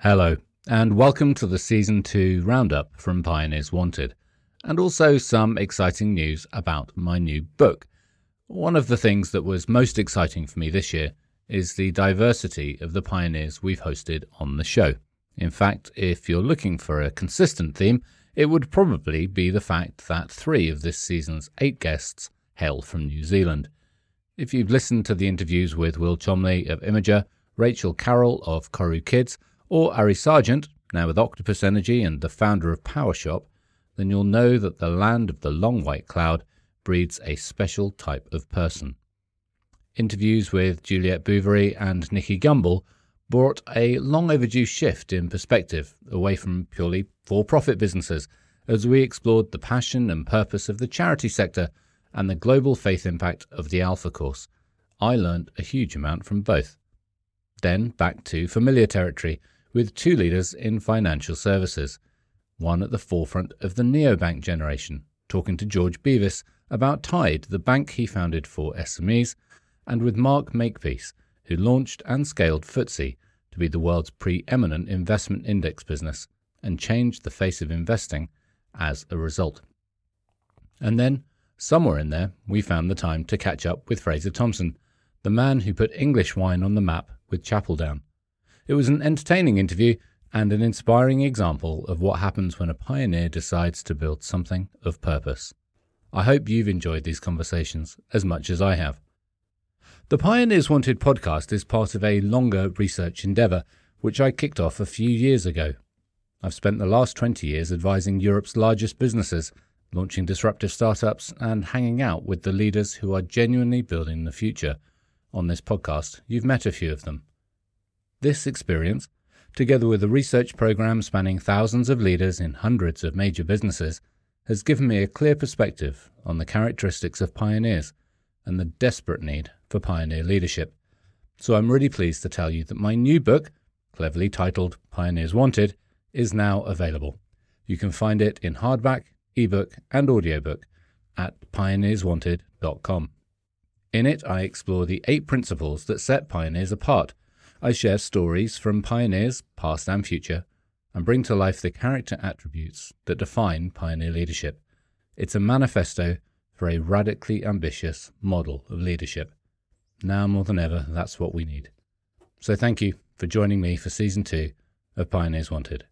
Hello, and welcome to the Season 2 roundup from Pioneers Wanted, and also some exciting news about my new book. One of the things that was most exciting for me this year is the diversity of the pioneers we've hosted on the show. In fact, if you're looking for a consistent theme, it would probably be the fact that three of this season's eight guests hail from New Zealand. If you've listened to the interviews with Will Chomley of Imager, Rachel Carrell of Koru Kids, or Ari Sargent, now with Octopus Energy and the founder of PowerShop, then you'll know that the land of the long white cloud breeds a special type of person. Interviews with Juliette Bouverie and Nicky Gumbel brought a long overdue shift in perspective away from purely for profit businesses as we explored the passion and purpose of the charity sector and the global faith impact of the Alpha Course. I learned a huge amount from both. Then back to familiar territory with two leaders in financial services, one at the forefront of the neobank generation, talking to George Bevis about Tide, the bank he founded for SMEs, and with Mark Makepeace, who launched and scaled FTSE to be the world's preeminent investment index business and changed the face of investing as a result. And then, somewhere in there, we found the time to catch up with Frazer Thompson, the man who put English wine on the map with Chapel Down. It was an entertaining interview and an inspiring example of what happens when a pioneer decides to build something of purpose. I hope you've enjoyed these conversations as much as I have. The Pioneers Wanted podcast is part of a longer research endeavour, which I kicked off a few years ago. I've spent the last 20 years advising Europe's largest businesses, launching disruptive startups, and hanging out with the leaders who are genuinely building the future. On this podcast, you've met a few of them. This experience, together with a research program spanning thousands of leaders in hundreds of major businesses, has given me a clear perspective on the characteristics of pioneers and the desperate need for pioneer leadership. So I'm really pleased to tell you that my new book, cleverly titled Pioneers Wanted, is now available. You can find it in hardback, ebook, and audiobook at pioneerswanted.com. In it, I explore the eight principles that set pioneers apart I share stories from pioneers, past and future, and bring to life the character attributes that define pioneer leadership. It's a manifesto for a radically ambitious model of leadership. Now more than ever, that's what we need. So thank you for joining me for season two of Pioneers Wanted.